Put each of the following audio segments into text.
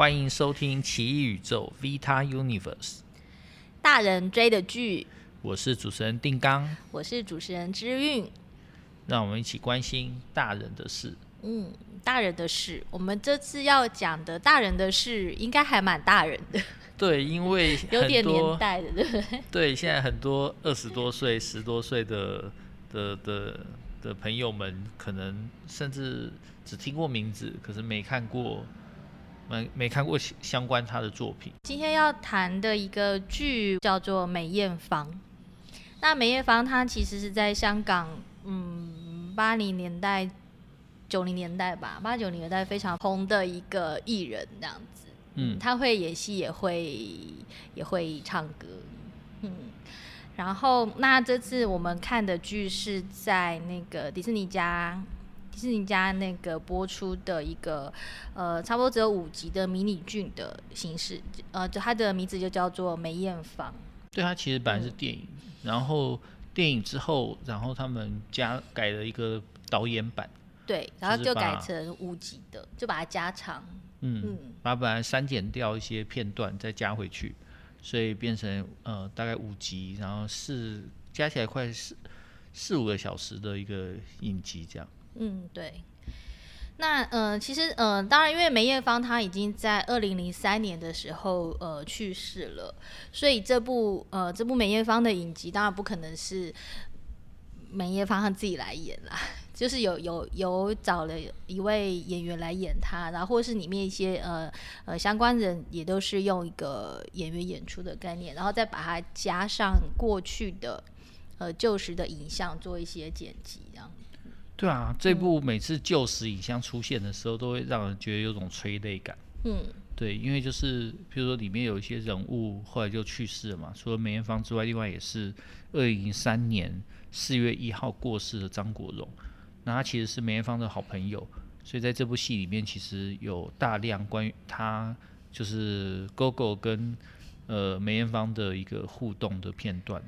欢迎收听《奇异宇宙 Vita Universe》，大人追的剧。我是主持人定刚，我是主持人之韵。让我们一起关心大人的事。嗯，大人的事，我们这次要讲的大人的事，应该还蛮大人的。对，因为 有点年代的，对不对？对，现在很多二十多岁、十多岁的的的的朋友们，可能甚至只听过名字，可是没看过，没没看过相关他的作品。今天要谈的一个剧叫做《梅艳芳》。那梅艳芳她其实是在香港，嗯，八零年代、九零年代吧，八九零年代非常红的一个艺人，这样子。嗯，他会演戏，也会也会唱歌，嗯，然后那这次我们看的剧是在那个迪士尼家，迪士尼家那个播出的一个呃，差不多只有五集的迷你剧的形式，呃，就它的名字就叫做梅艳芳。对，它其实本来是电影，嗯，然后电影之后，然后他们加改了一个导演版，对，然后就改成五集的，就把它加长。嗯，把本来删减掉一些片段，再加回去，所以变成呃大概五集，然后四加起来快四四五个小时的一个影集这样。嗯，对。那呃其实呃当然，因为梅艳芳她已经在二零零三年的时候呃去世了，所以这部呃这部梅艳芳的影集当然不可能是梅艳芳她自己来演啦。就是有有有找了一位演员来演他，然后或是里面一些呃呃相关人也都是用一个演员演出的概念，然后再把它加上过去的呃旧时的影像做一些剪辑，这样。对啊，这部每次旧时影像出现的时候，都会让人觉得有种催泪感。嗯，对，因为就是比如说里面有一些人物后来就去世了嘛，除了梅艳芳之外，另外也是二零零三年四月一号过世的张国荣。那他其实是梅艳芳的好朋友，所以在这部戏里面，其实有大量关于他就是 Gogo 跟呃梅艳芳的一个互动的片段。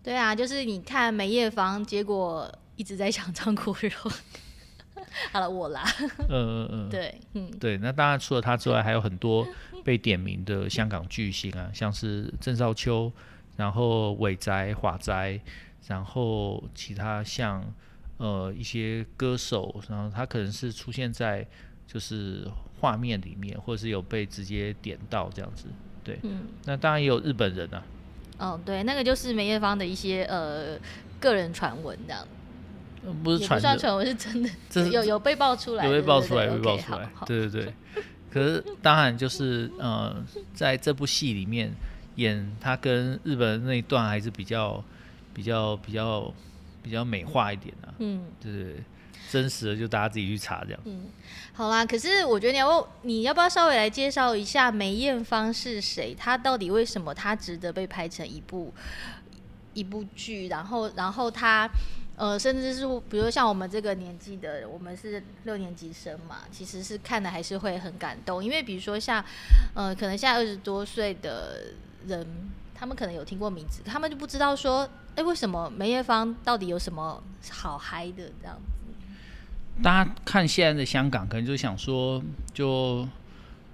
对啊，就是你看梅艳芳，结果一直在想张国荣。好了，我啦。嗯嗯嗯。对，嗯对。那当然除了他之外，还有很多被点名的香港巨星啊，像是郑少秋，然后伟宅、华宅，然后其他像。呃，一些歌手，然后他可能是出现在就是画面里面，或者是有被直接点到这样子，对。嗯。那当然也有日本人啊。哦，对，那个就是梅艳芳的一些呃个人传闻这样。不是传闻，传闻是真的，这是有有被爆出来，有被爆出来，有被爆出来。对对对。可是当然就是呃，在这部戏里面演他跟日本那一段还是比较比较比较。比较美化一点啊，嗯，对对对，真实的就大家自己去查这样。嗯，好啦，可是我觉得你要你要不要稍微来介绍一下梅艳芳是谁？她到底为什么她值得被拍成一部一部剧？然后然后她呃，甚至是比如像我们这个年纪的，我们是六年级生嘛，其实是看的还是会很感动，因为比如说像呃，可能现在二十多岁的人。他们可能有听过名字，他们就不知道说，哎，为什么梅艳芳到底有什么好嗨的这样子？大家看现在的香港，可能就想说，就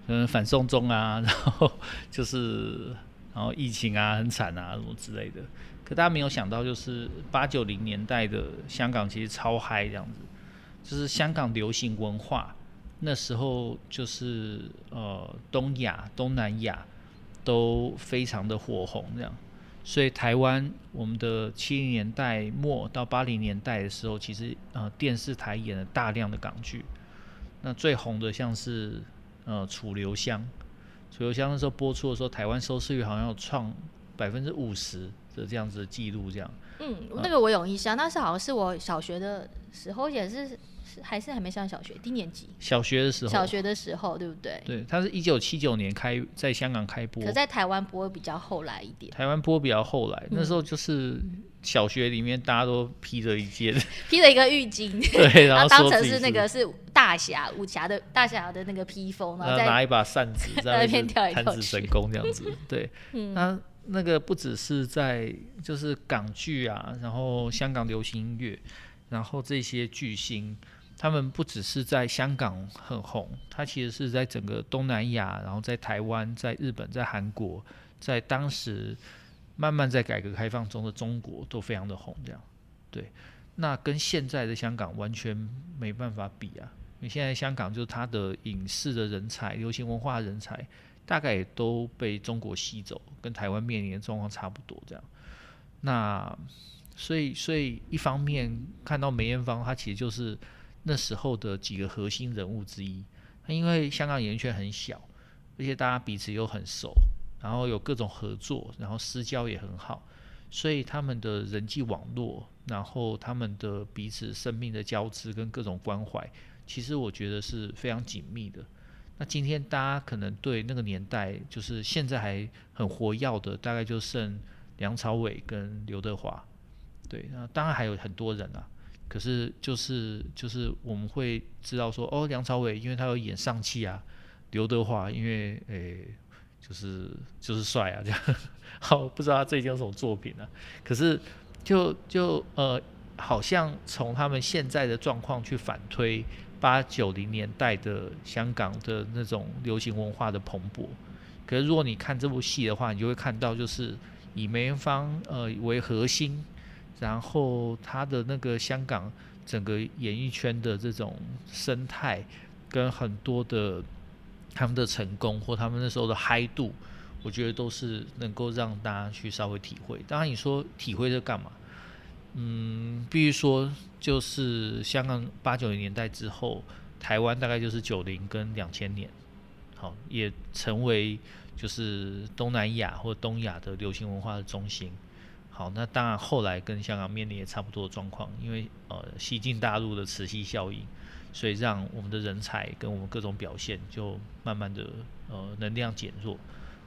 嗯反送中啊，然后就是然后疫情啊很惨啊什么之类的。大家没有想到，就是八九零年代的香港其实超嗨这样子，就是香港流行文化那时候就是呃东亚东南亚。都非常的火红，这样，所以台湾我们的七零年代末到八零年代的时候，其实呃电视台演了大量的港剧，那最红的像是呃《楚留香》，《楚留香》那时候播出的时候，台湾收视率好像要创百分之五十的这样子的记录，这样。嗯，那个我有印象，那是好像是我小学的时候也是是。还是还没上小学，低年级。小学的时候。小学的时候，对不对？对，它是一九七九年开在香港开播，可在台湾播比较后来一点。台湾播比较后来，那时候就是小学里面大家都披着一件，披着一个浴巾，对，然后当成是那个是大侠武侠的大侠的那个披风，然后再拿一把扇子 在那边跳一跳，弹指神功这样子。对，嗯，那那个不只是在就是港剧啊，然后香港流行音乐，然后这些巨星。他们不只是在香港很红，他其实是在整个东南亚，然后在台湾、在日本、在韩国，在当时慢慢在改革开放中的中国都非常的红，这样。对，那跟现在的香港完全没办法比啊，因为现在香港就是它的影视的人才、流行文化人才，大概也都被中国吸走，跟台湾面临的状况差不多这样。那所以，所以一方面看到梅艳芳，她其实就是那时候的几个核心人物之一。她因为香港演艺圈很小，而且大家彼此又很熟，然后有各种合作，然后私交也很好。所以他们的人际网络，然后他们的彼此生命的交织跟各种关怀，其实我觉得是非常紧密的。那今天大家可能对那个年代，就是现在还很活跃的，大概就剩梁朝伟跟刘德华。对，那当然还有很多人啊。可是就是就是我们会知道说，哦，梁朝伟因为他有演尚气啊，刘德华因为诶。就是就是帅啊，这样 好，不知道他最近有什么作品呢、啊？可是就就呃，好像从他们现在的状况去反推八九零年代的香港的那种流行文化的蓬勃。可是如果你看这部戏的话，你就会看到，就是以梅艳芳呃为核心，然后他的那个香港整个演艺圈的这种生态跟很多的。他们的成功或他们那时候的嗨度，我觉得都是能够让大家去稍微体会。当然，你说体会这干嘛？嗯，必须说就是香港八九零年代之后，台湾大概就是九零跟两千年，好，也成为就是东南亚或东亚的流行文化的中心。好，那当然后来跟香港面临也差不多的状况，因为呃，西进大陆的磁吸效应。所以让我们的人才跟我们各种表现就慢慢的呃能量减弱。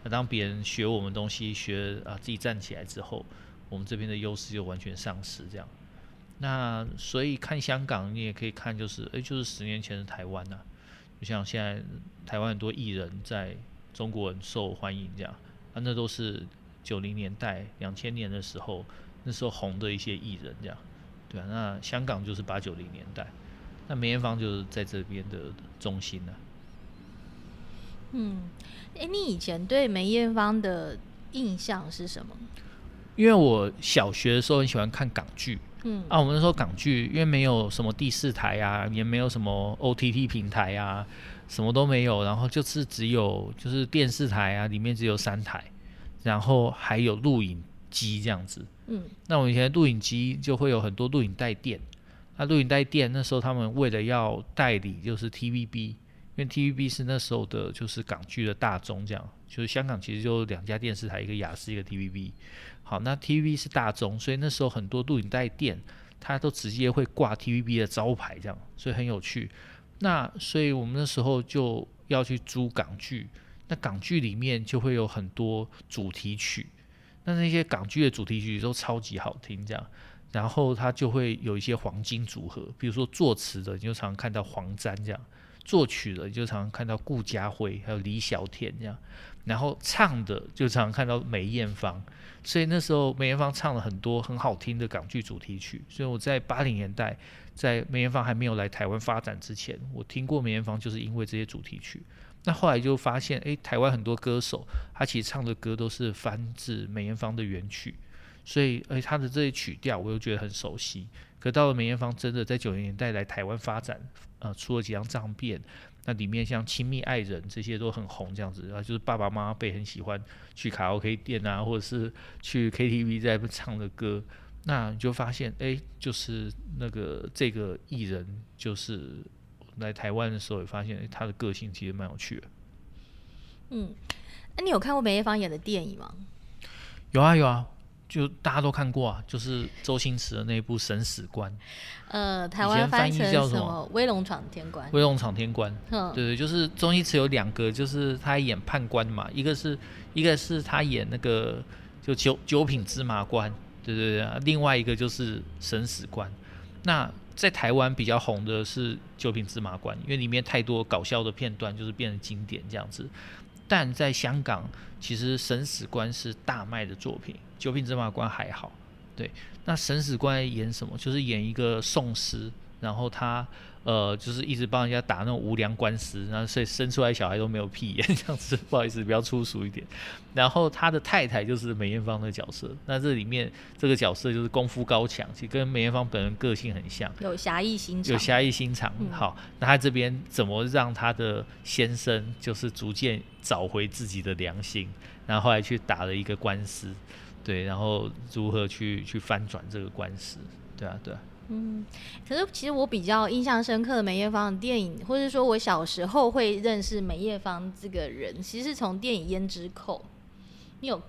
那当别人学我们东西学啊自己站起来之后，我们这边的优势就完全丧失这样。那所以看香港，你也可以看就是诶，就是十年前的台湾呐、啊，就像现在台湾很多艺人在中国很受欢迎这样，啊那都是九零年代两千年的时候那时候红的一些艺人这样，对啊，那香港就是八九零年代。那梅艳芳就是在这边的中心呢、啊。嗯，哎、你以前对梅艳芳的印象是什么？因为我小学的时候很喜欢看港剧，嗯，啊，我们那时候港剧因为没有什么第四台啊，也没有什么 OTT 平台啊，什么都没有，然后就是只有就是电视台啊，里面只有三台，然后还有录影机这样子，嗯，那我以前录影机就会有很多录影带店。那录影带店那时候，他们为了要代理，就是 TVB，因为 TVB 是那时候的，就是港剧的大宗，这样，就是香港其实就两家电视台，一个雅视，一个 TVB。好，那 TVB 是大众，所以那时候很多录影带店，它都直接会挂 TVB 的招牌，这样，所以很有趣。那所以我们那时候就要去租港剧，那港剧里面就会有很多主题曲，那那些港剧的主题曲都超级好听，这样。然后他就会有一些黄金组合，比如说作词的，你就常常看到黄沾这样；作曲的，就常常看到顾嘉辉，还有李小田这样；然后唱的，就常常看到梅艳芳。所以那时候梅艳芳唱了很多很好听的港剧主题曲。所以我在八零年代，在梅艳芳还没有来台湾发展之前，我听过梅艳芳，就是因为这些主题曲。那后来就发现，诶，台湾很多歌手，他其实唱的歌都是翻自梅艳芳的原曲。所以，而且他的这些曲调，我又觉得很熟悉。可到了梅艳芳真的在九零年代来台湾发展，呃，出了几张唱片，那里面像《亲密爱人》这些都很红，这样子啊，就是爸爸妈妈辈很喜欢去卡拉 OK 店啊，或者是去 KTV 在唱的歌，那你就发现，哎，就是那个这个艺人，就是来台湾的时候也发现，哎，他的个性其实蛮有趣的。嗯，那你有看过梅艳芳演的电影吗？有啊，有啊。就大家都看过啊，就是周星驰的那部《审死官》。呃，台湾翻译叫什么？威龙闯天关。威龙闯天关。嗯，对对，就是周星驰有两个，就是他演判官嘛，一个是一个是他演那个就九九品芝麻官，对对对，另外一个就是审死官。那在台湾比较红的是九品芝麻官，因为里面太多搞笑的片段，就是变成经典这样子。但在香港，其实审死官是大卖的作品。九品芝麻官还好，对。那神死官演什么？就是演一个讼师，然后他呃就是一直帮人家打那种无良官司，然后所以生出来小孩都没有屁眼 这样子，不好意思，比较粗俗一点。然后他的太太就是梅艳芳的角色，那这里面这个角色就是功夫高强，其实跟梅艳芳本人个性很像，有侠义心肠，有侠义心肠。嗯、好，那他这边怎么让他的先生就是逐渐找回自己的良心，然后后来去打了一个官司。对，然后如何去去翻转这个官司？对啊，对啊。嗯，可是其实我比较印象深刻的梅艳芳的电影，或者说我小时候会认识梅艳芳这个人，其实是从电影《胭脂扣》。你有《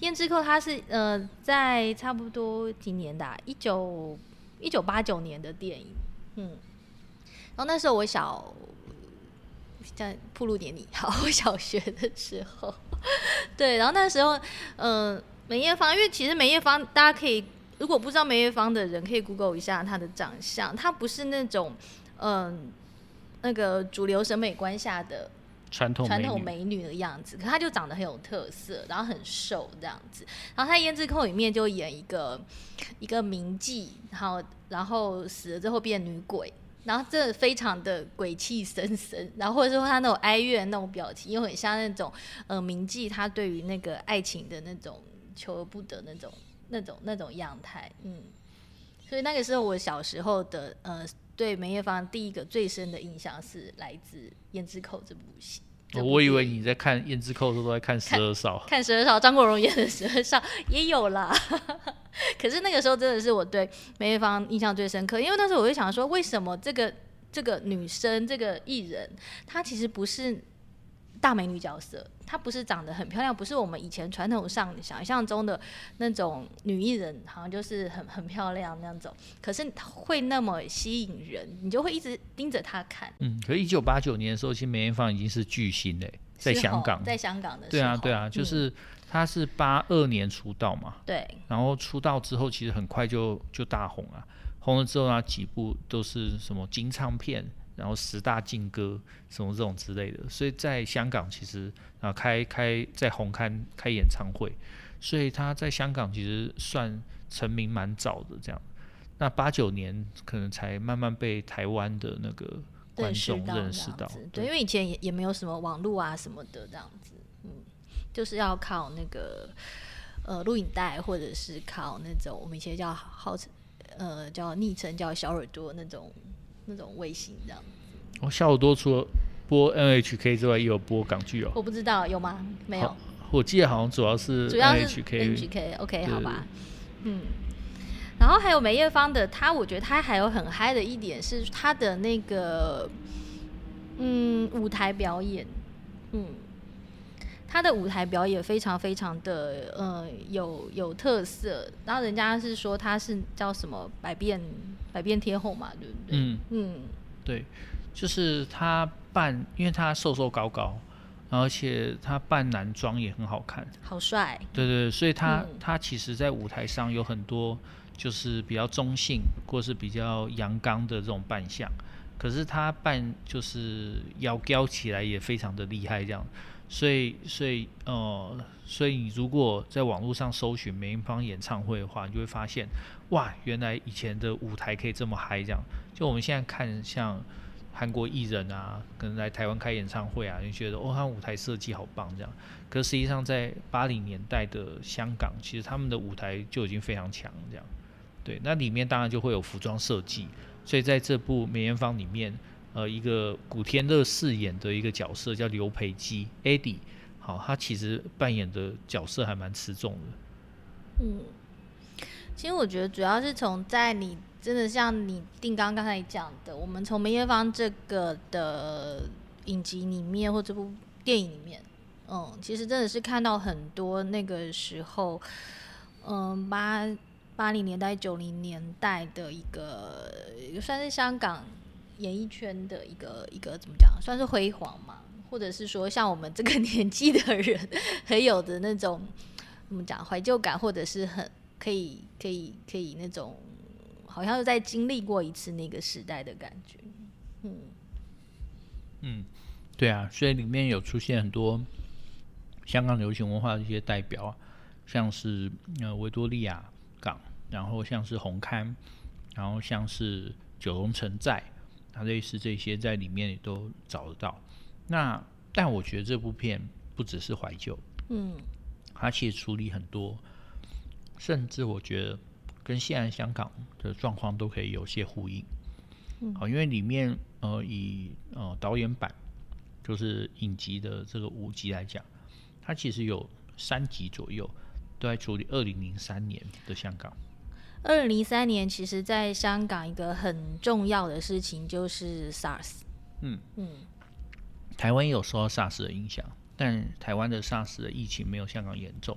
胭脂扣》？它是呃，在差不多几年的，一九一九八九年的电影。嗯，然后那时候我小在暴露年龄，好，我小学的时候，对，然后那时候，嗯、梅艳芳，因为其实梅艳芳，大家可以如果不知道梅艳芳的人，可以 Google 一下她的长相。她不是那种嗯那个主流审美观下的传统传统美女的样子，可她就长得很有特色，然后很瘦这样子。然后她《胭脂扣》里面就演一个一个名妓，然后然后死了之后变女鬼，然后这非常的鬼气森森，然后或者说她那种哀怨那种表情，又很像那种呃名妓她对于那个爱情的那种。求而不得那种、那种、那种样态，嗯，所以那个时候我小时候的呃，对梅艳芳第一个最深的印象是来自《胭脂扣》这部戏。我以为你在看《胭脂扣》的时候都在看十二少，看十二少，张国荣演的十二少也有啦。可是那个时候真的是我对梅艳芳印象最深刻，因为那时候我就想说，为什么这个这个女生这个艺人，她其实不是。大美女角色，她不是长得很漂亮，不是我们以前传统上想象中的那种女艺人，好像就是很很漂亮那种。可是会那么吸引人，你就会一直盯着她看。嗯，可是一九八九年的时候，其实梅艳芳已经是巨星嘞，在香港，在香港的时候。对啊，对啊，就是她是八二年出道嘛。对、嗯。然后出道之后，其实很快就就大红啊，红了之后呢几部都是什么金唱片。然后十大劲歌什么这种之类的，所以在香港其实啊开开在红磡开演唱会，所以他在香港其实算成名蛮早的这样。那八九年可能才慢慢被台湾的那个观众认识到，对，对，因为以前也也没有什么网络啊什么的这样子，嗯，就是要靠那个呃录影带或者是靠那种我们以前叫号称呃叫昵称叫小耳朵那种。那种卫星这样子，哦，小耳朵除了播 NHK 之外，也有播港剧哦。我不知道有吗？没有。我记得好像主要是 NHK，主要是 NHK，OK，好吧。嗯。然后还有梅艳芳的，她我觉得她还有很嗨的一点是她的那个，嗯，舞台表演，嗯，她的舞台表演非常非常的，呃，有有特色。然后人家是说她是叫什么百变。百变天后嘛，对不对？嗯嗯，对，就是他扮，因为他瘦瘦高高，而且他扮男装也很好看，好帅。对对，所以他、嗯、他其实，在舞台上有很多就是比较中性或是比较阳刚的这种扮相，可是他扮就是要飙起来也非常的厉害，这样。所以所以呃，所以你如果在网络上搜寻梅艳芳演唱会的话，你就会发现。哇，原来以前的舞台可以这么嗨，这样。就我们现在看像韩国艺人啊，可能来台湾开演唱会啊，你觉得哦，他舞台设计好棒这样。可实际上在八零年代的香港，其实他们的舞台就已经非常强这样。对，那里面当然就会有服装设计。所以在这部梅艳芳里面，呃，一个古天乐饰演的一个角色叫刘培基 Eddie，好，他其实扮演的角色还蛮持重的。嗯。其实我觉得主要是从在你真的像你定刚刚才讲的，我们从梅艳芳这个的影集里面或这部电影里面，嗯，其实真的是看到很多那个时候，嗯，八八零年代九零年代的一个算是香港演艺圈的一个一个怎么讲，算是辉煌嘛，或者是说像我们这个年纪的人很有的那种怎么讲怀旧感，或者是很。可以，可以，可以那种，好像又在经历过一次那个时代的感觉。嗯，嗯，对啊，所以里面有出现很多香港流行文化的一些代表啊，像是呃维多利亚港，然后像是红磡，然后像是九龙城寨，它类似这些在里面也都找得到。那但我觉得这部片不只是怀旧，嗯，它其实处理很多，甚至我觉得跟现在香港的状况都可以有些呼应。嗯，好，因为里面呃以呃导演版就是影集的这个五集来讲，它其实有三集左右都在处理二零零三年的香港。二零零三年，其实在香港一个很重要的事情就是 SARS。嗯嗯，台湾也有受到 SARS 的影响，但台湾的 SARS 的疫情没有香港严重。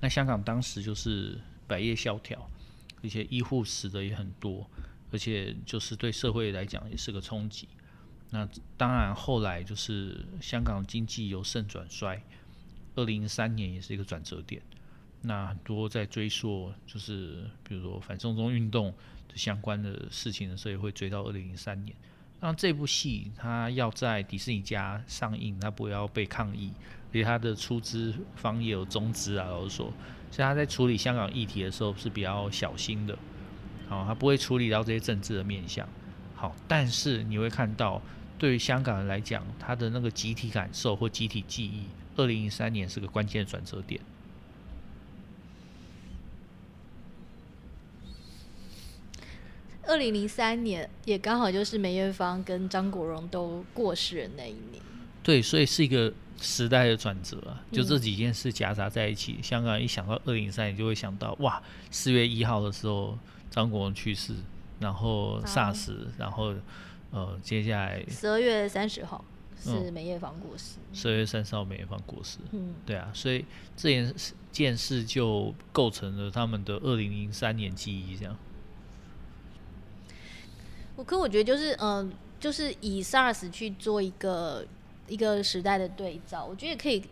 那香港当时就是百业萧条，而且医护死的也很多，而且就是对社会来讲也是个冲击。那当然后来就是香港经济由盛转衰，二零零三年也是一个转折点。那很多在追溯，就是比如说反送中运动的相关的事情的时候，也会追到二零零三年。那这部戏它要在迪士尼家上映，它不要被抗议，而且它的出资方也有中资啊，老实说，所以他在处理香港议题的时候是比较小心的，好，他不会处理到这些政治的面向。好，但是你会看到，对于香港人来讲，他的那个集体感受或集体记忆，二零零三年是个关键转折点。二零零三年也刚好就是梅艳芳跟张国荣都过世的那一年。对，所以是一个时代的转折啊！就这几件事夹杂在一起，嗯、香港一想到二零零三年，就会想到哇，四月一号的时候张国荣去世，然后 SARS，然后呃，接下来十二月三十号是梅艳芳过世。十二、嗯、月三十号梅艳芳过世。嗯，对啊，所以这件件事就构成了他们的二零零三年记忆，这样。我可我觉得就是，嗯、就是以 SARS 去做一个一个时代的对照，我觉得也可以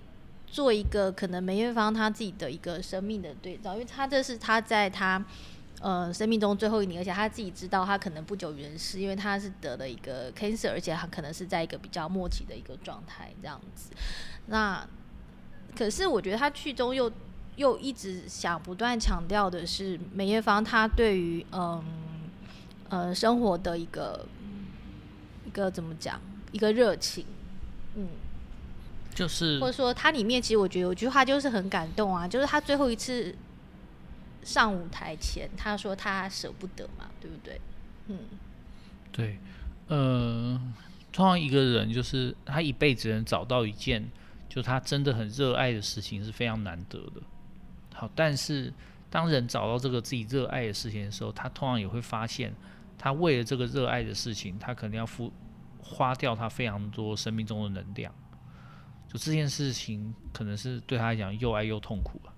做一个可能梅艳芳她自己的一个生命的对照，因为她这是她在她呃生命中最后一年，而且她自己知道她可能不久于人世，因为她是得了一个 cancer，而且她可能是在一个比较末期的一个状态这样子。那可是我觉得她剧中又又一直想不断强调的是梅艳芳她对于嗯。呃，生活的一个一个怎么讲？一个热情，嗯，就是或者说，它里面其实我觉得有句话就是很感动啊，就是他最后一次上舞台前，他说他舍不得嘛，对不对？嗯，对，呃，通常一个人就是他一辈子能找到一件就他真的很热爱的事情是非常难得的。好，但是当人找到这个自己热爱的事情的时候，他通常也会发现。他为了这个热爱的事情，他可能要付花掉他非常多生命中的能量。就这件事情，可能是对他来讲又爱又痛苦啊。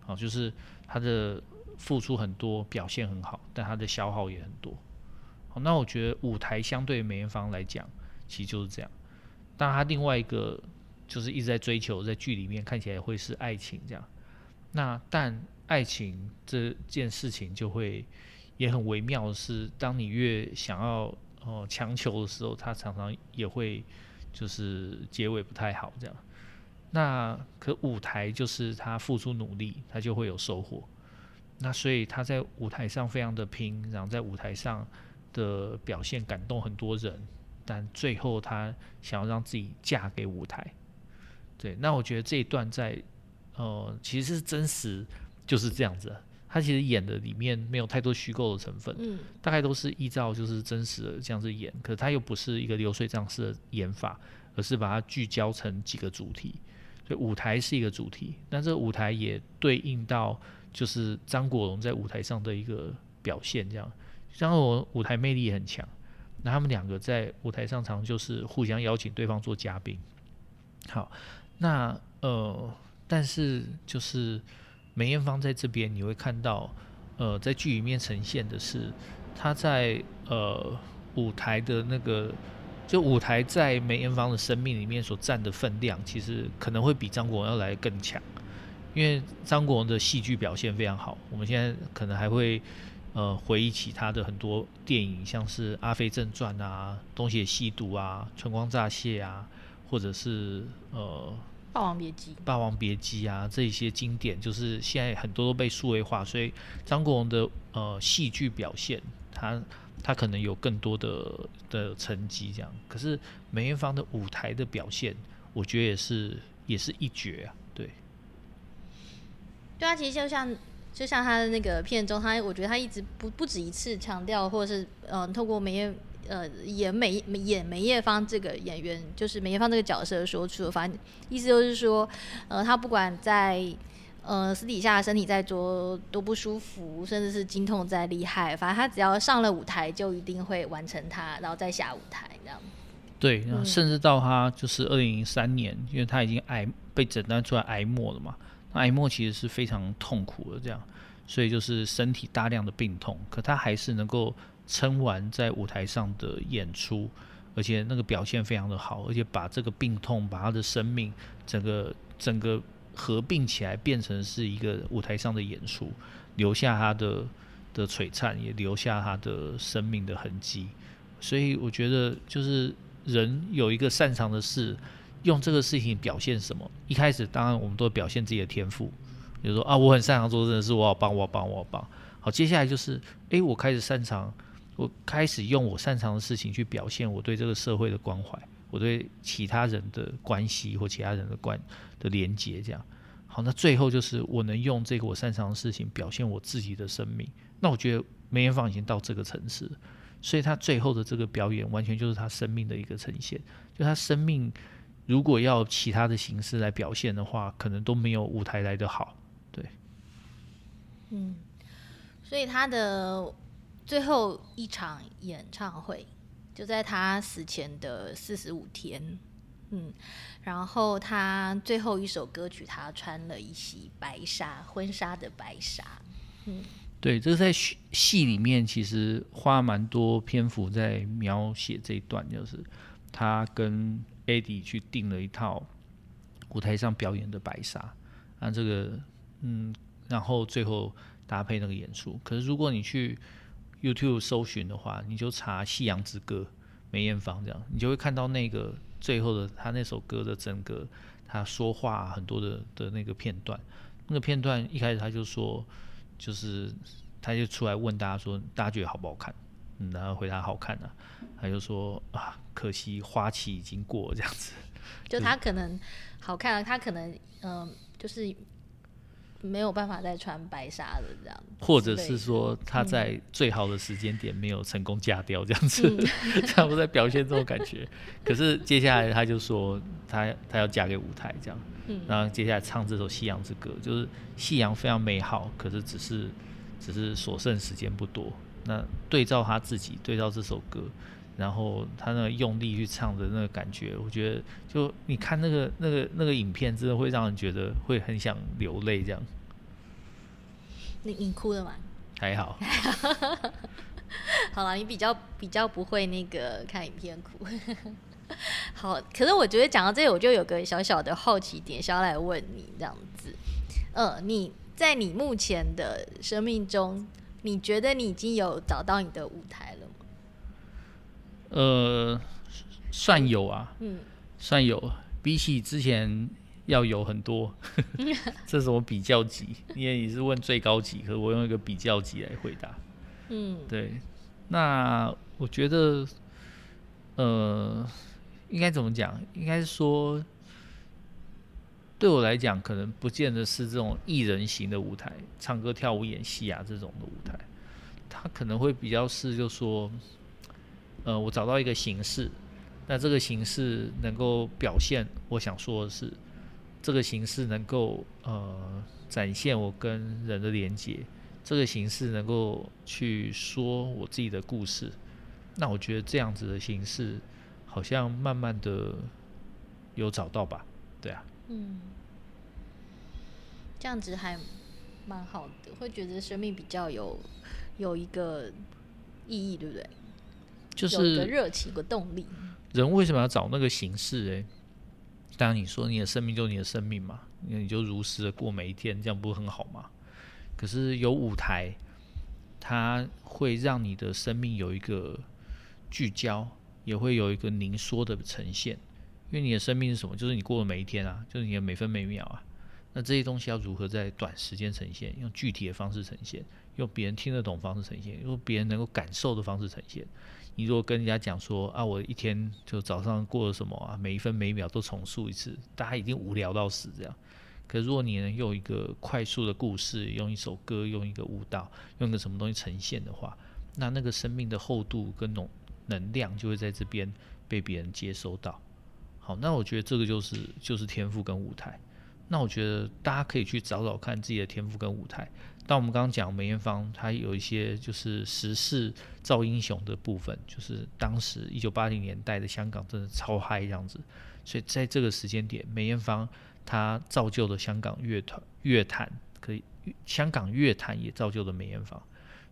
好，就是他的付出很多，表现很好，但他的消耗也很多。好，那我觉得舞台相对梅艳芳来讲，其实就是这样。但他另外一个就是一直在追求，在剧里面看起来会是爱情这样。那但爱情这件事情就会。也很微妙的是，当你越想要哦强求的时候，他常常也会就是结尾不太好这样。那可舞台就是他付出努力，他就会有收获。那所以他在舞台上非常的拼，然后在舞台上的表现感动很多人，但最后他想要让自己嫁给舞台。对，那我觉得这一段在呃其实是真实，就是这样子。他其实演的里面没有太多虚构的成分，嗯，大概都是依照就是真实的这样子演，可是他又不是一个流水账式的演法，而是把它聚焦成几个主题，所以舞台是一个主题，那这个舞台也对应到就是张国荣在舞台上的一个表现，这样，张国荣舞台魅力也很强，那他们两个在舞台上常就是互相邀请对方做嘉宾，好，那呃，但是就是。梅艳芳在这边，你会看到，呃，在剧里面呈现的是，她在呃舞台的那个，就舞台在梅艳芳的生命里面所占的分量，其实可能会比张国荣要来得更强，因为张国荣的戏剧表现非常好。我们现在可能还会呃回忆起他的很多电影，像是《阿飞正传》啊，《东邪西毒》啊，《春光乍泄》啊，或者是呃。霸王别姬，霸王别姬啊，这一些经典就是现在很多都被数位化，所以张国荣的呃戏剧表现，他他可能有更多的的成绩这样。可是梅艳芳的舞台的表现，我觉得也是也是一绝啊，对。对啊，其实就像就像他的那个片中，他我觉得他一直不不止一次强调，或者是嗯、呃，透过梅艳呃演梅演梅艳芳这个演员，就是梅艳芳这个角色说出，反正意思就是说，呃，他不管在。呃，私底下身体再多多不舒服，甚至是经痛再厉害，反正他只要上了舞台，就一定会完成它，然后再下舞台这样。对，甚至到他就是二零零三年，因为他已经癌被诊断出来癌末了嘛，那癌末其实是非常痛苦的，这样，所以就是身体大量的病痛，可他还是能够撑完在舞台上的演出，而且那个表现非常的好，而且把这个病痛，把他的生命整个整个。合并起来变成是一个舞台上的演出，留下他的的璀璨，也留下他的生命的痕迹。所以我觉得，就是人有一个擅长的事，用这个事情表现什么。一开始当然我们都表现自己的天赋，比如说啊，我很擅长做这件事，我好棒，我好棒，我好棒。好，接下来就是，诶，我开始擅长，我开始用我擅长的事情去表现我对这个社会的关怀。我对其他人的关系或其他人的关的连接，这样好，那最后就是我能用这个我擅长的事情表现我自己的生命。那我觉得梅艳芳已经到这个层次，所以他最后的这个表演完全就是他生命的一个呈现。就他生命如果要其他的形式来表现的话，可能都没有舞台来得好。对，嗯，所以他的最后一场演唱会。就在他死前的四十五天，嗯，然后他最后一首歌曲，他穿了一袭白纱，婚纱的白纱，嗯，对，这个在戏里面其实花蛮多篇幅在描写这一段，就是他跟 Eddie 去订了一套舞台上表演的白纱，啊，这个，嗯，然后最后搭配那个演出。可是如果你去 YouTube 搜寻的话，你就查《夕阳之歌》梅艳芳这样，你就会看到那个最后的他那首歌的整个他说话很多的的那个片段。那个片段一开始他就说，就是他就出来问大家说，大家觉得好不好看？嗯，然后回答好看啊。他就说啊，可惜花期已经过这样子。就他可能好看了，他可能嗯、就是。没有办法再穿白纱的这样，或者是说他在最好的时间点没有成功嫁掉这样子，嗯、他不在表现这种感觉。可是接下来他就说他他要嫁给舞台这样，嗯、然后接下来唱这首《夕阳之歌》，就是夕阳非常美好，可是只是只是所剩时间不多。那对照他自己，对照这首歌，然后他那个用力去唱的那个感觉，我觉得就你看那个那个那个影片，真的会让人觉得会很想流泪这样。你你哭了吗？还好。好了，你比较比较不会那个看影片哭。好，可是我觉得讲到这里，我就有个小小的好奇点，想要来问你这样子。嗯，你在你目前的生命中，你觉得你已经有找到你的舞台？呃，算有啊，嗯，算有，比起之前。要有很多，这是我比较级，因为你是问最高级，可是我用一个比较级来回答。嗯，对。那我觉得，呃，应该怎么讲？应该是说，对我来讲，可能不见得是这种艺人型的舞台，唱歌、跳舞、演戏啊这种的舞台，它可能会比较是，就说，呃，我找到一个形式，那这个形式能够表现我想说的是。这个形式能够呃展现我跟人的连接，这个形式能够去说我自己的故事，那我觉得这样子的形式好像慢慢的有找到吧，对啊，嗯，这样子还蛮好的，会觉得生命比较有有一个意义，对不对？就是热情，有个动力。人为什么要找那个形式？哎。当然，你说你的生命就是你的生命嘛，那你就如实的过每一天，这样不是很好吗？可是有舞台，它会让你的生命有一个聚焦，也会有一个凝缩的呈现。因为你的生命是什么？就是你过的每一天啊，就是你的每分每秒啊。那这些东西要如何在短时间呈现，用具体的方式呈现，用别人听得懂方式呈现，用别人能够感受的方式呈现。你如果跟人家讲说啊，我一天就早上过了什么啊，每一分每一秒都重述一次，大家已经无聊到死这样。可如果你能用一个快速的故事，用一首歌，用一个舞蹈，用个什么东西呈现的话，那那个生命的厚度跟能能量就会在这边被别人接收到。好，那我觉得这个就是就是天赋跟舞台。那我觉得大家可以去找找看自己的天赋跟舞台。但我们刚刚讲梅艳芳，她有一些就是时势造英雄的部分，就是当时一九八零年代的香港真的超嗨这样子。所以在这个时间点，梅艳芳她造就了香港乐团乐坛，可以香港乐坛也造就了梅艳芳。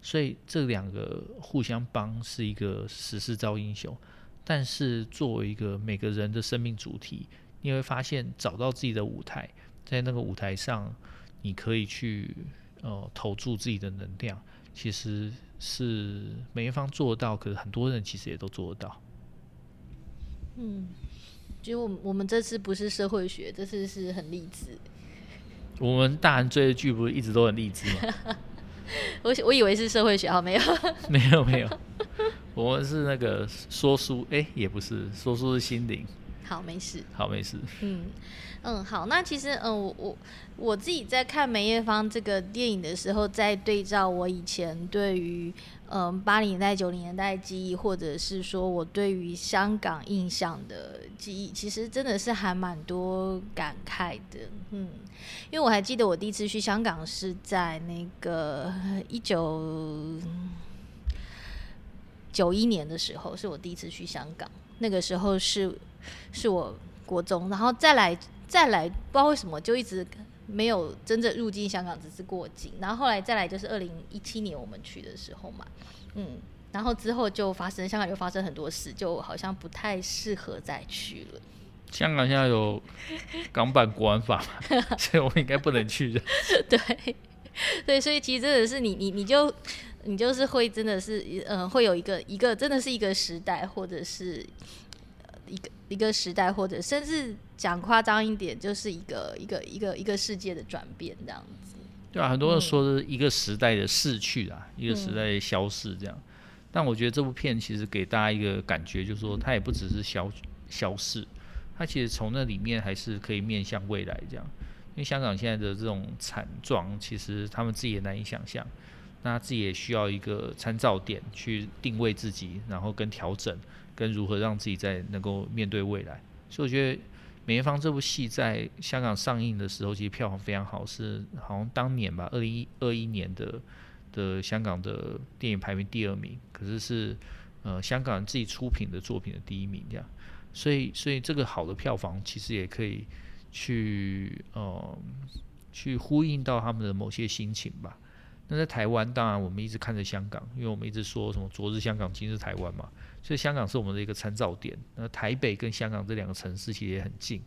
所以这两个互相帮是一个时势造英雄。但是作为一个每个人的生命主题，你会发现找到自己的舞台。在那个舞台上，你可以去呃投注自己的能量，其实是每一方做得到，可是很多人其实也都做得到。嗯，其实我我们这次不是社会学，这次是很励志。我们大人追的剧不是一直都很励志吗？我我以为是社会学，好 没有？没有没有，我们是那个说书，哎、欸，也不是说书是心灵。好，没事。好，没事。嗯嗯，好。那其实，嗯，我我我自己在看梅艳芳这个电影的时候，在对照我以前对于嗯八零年代、九零年代记忆，或者是说我对于香港印象的记忆，其实真的是还蛮多感慨的。嗯，因为我还记得我第一次去香港是在那个一九九一年的时候，是我第一次去香港。那个时候是。是我国中，然后再来再来，不知道为什么就一直没有真正入境香港，只是过境。然后后来再来就是二零一七年我们去的时候嘛，嗯，然后之后就发生香港又发生很多事，就好像不太适合再去了。香港现在有港版国安法，所以我们应该不能去的。对 对，所以其实真的是你你你就你就是会真的是嗯、呃，会有一个一个真的是一个时代，或者是。一个一个时代，或者甚至讲夸张一点，就是一个一个一个一个世界的转变这样子。对啊，很多人说是一个时代的逝去啊，一个时代的消逝这样。但我觉得这部片其实给大家一个感觉，就是说它也不只是消消逝，它其实从那里面还是可以面向未来这样。因为香港现在的这种惨状，其实他们自己也难以想象，那自己也需要一个参照点去定位自己，然后跟调整。跟如何让自己在能够面对未来，所以我觉得梅艳芳这部戏在香港上映的时候，其实票房非常好，是好像当年吧，二零二一年的的香港的电影排名第二名，可是是呃香港人自己出品的作品的第一名这样，所以所以这个好的票房其实也可以去呃去呼应到他们的某些心情吧。那在台湾，当然我们一直看着香港，因为我们一直说什么昨日香港，今日台湾嘛。所以香港是我们的一个参照点。那台北跟香港这两个城市其实也很近，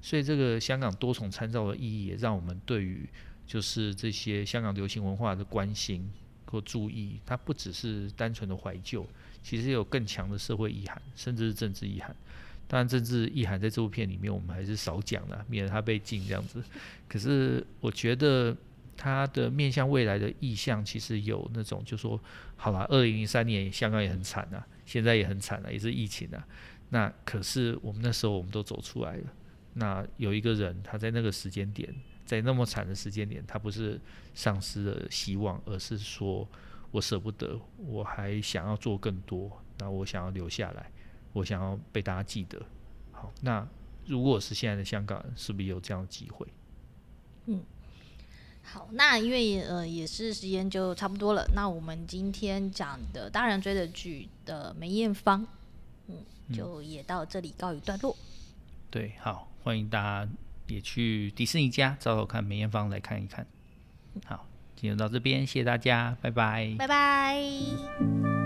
所以这个香港多重参照的意义，也让我们对于就是这些香港流行文化的关心或注意，它不只是单纯的怀旧，其实有更强的社会意涵，甚至是政治意涵。当然，政治意涵在这部片里面我们还是少讲了，免得它被禁这样子。可是我觉得他的面向未来的意向，其实有那种就说，好了，二零零三年香港也很惨啊。现在也很惨了，也是疫情啊。那可是我们那时候我们都走出来了。那有一个人，他在那个时间点，在那么惨的时间点，他不是丧失了希望，而是说我舍不得，我还想要做更多。那我想要留下来，我想要被大家记得。好，那如果是现在的香港，是不是有这样的机会？嗯。好，那因为呃也是时间就差不多了，那我们今天讲的大人追的剧的梅艳芳，嗯，就也到这里告一段落。对，好，欢迎大家也去迪士尼家找找看梅艳芳来看一看。好，今天到这边，谢谢大家，拜拜，拜拜。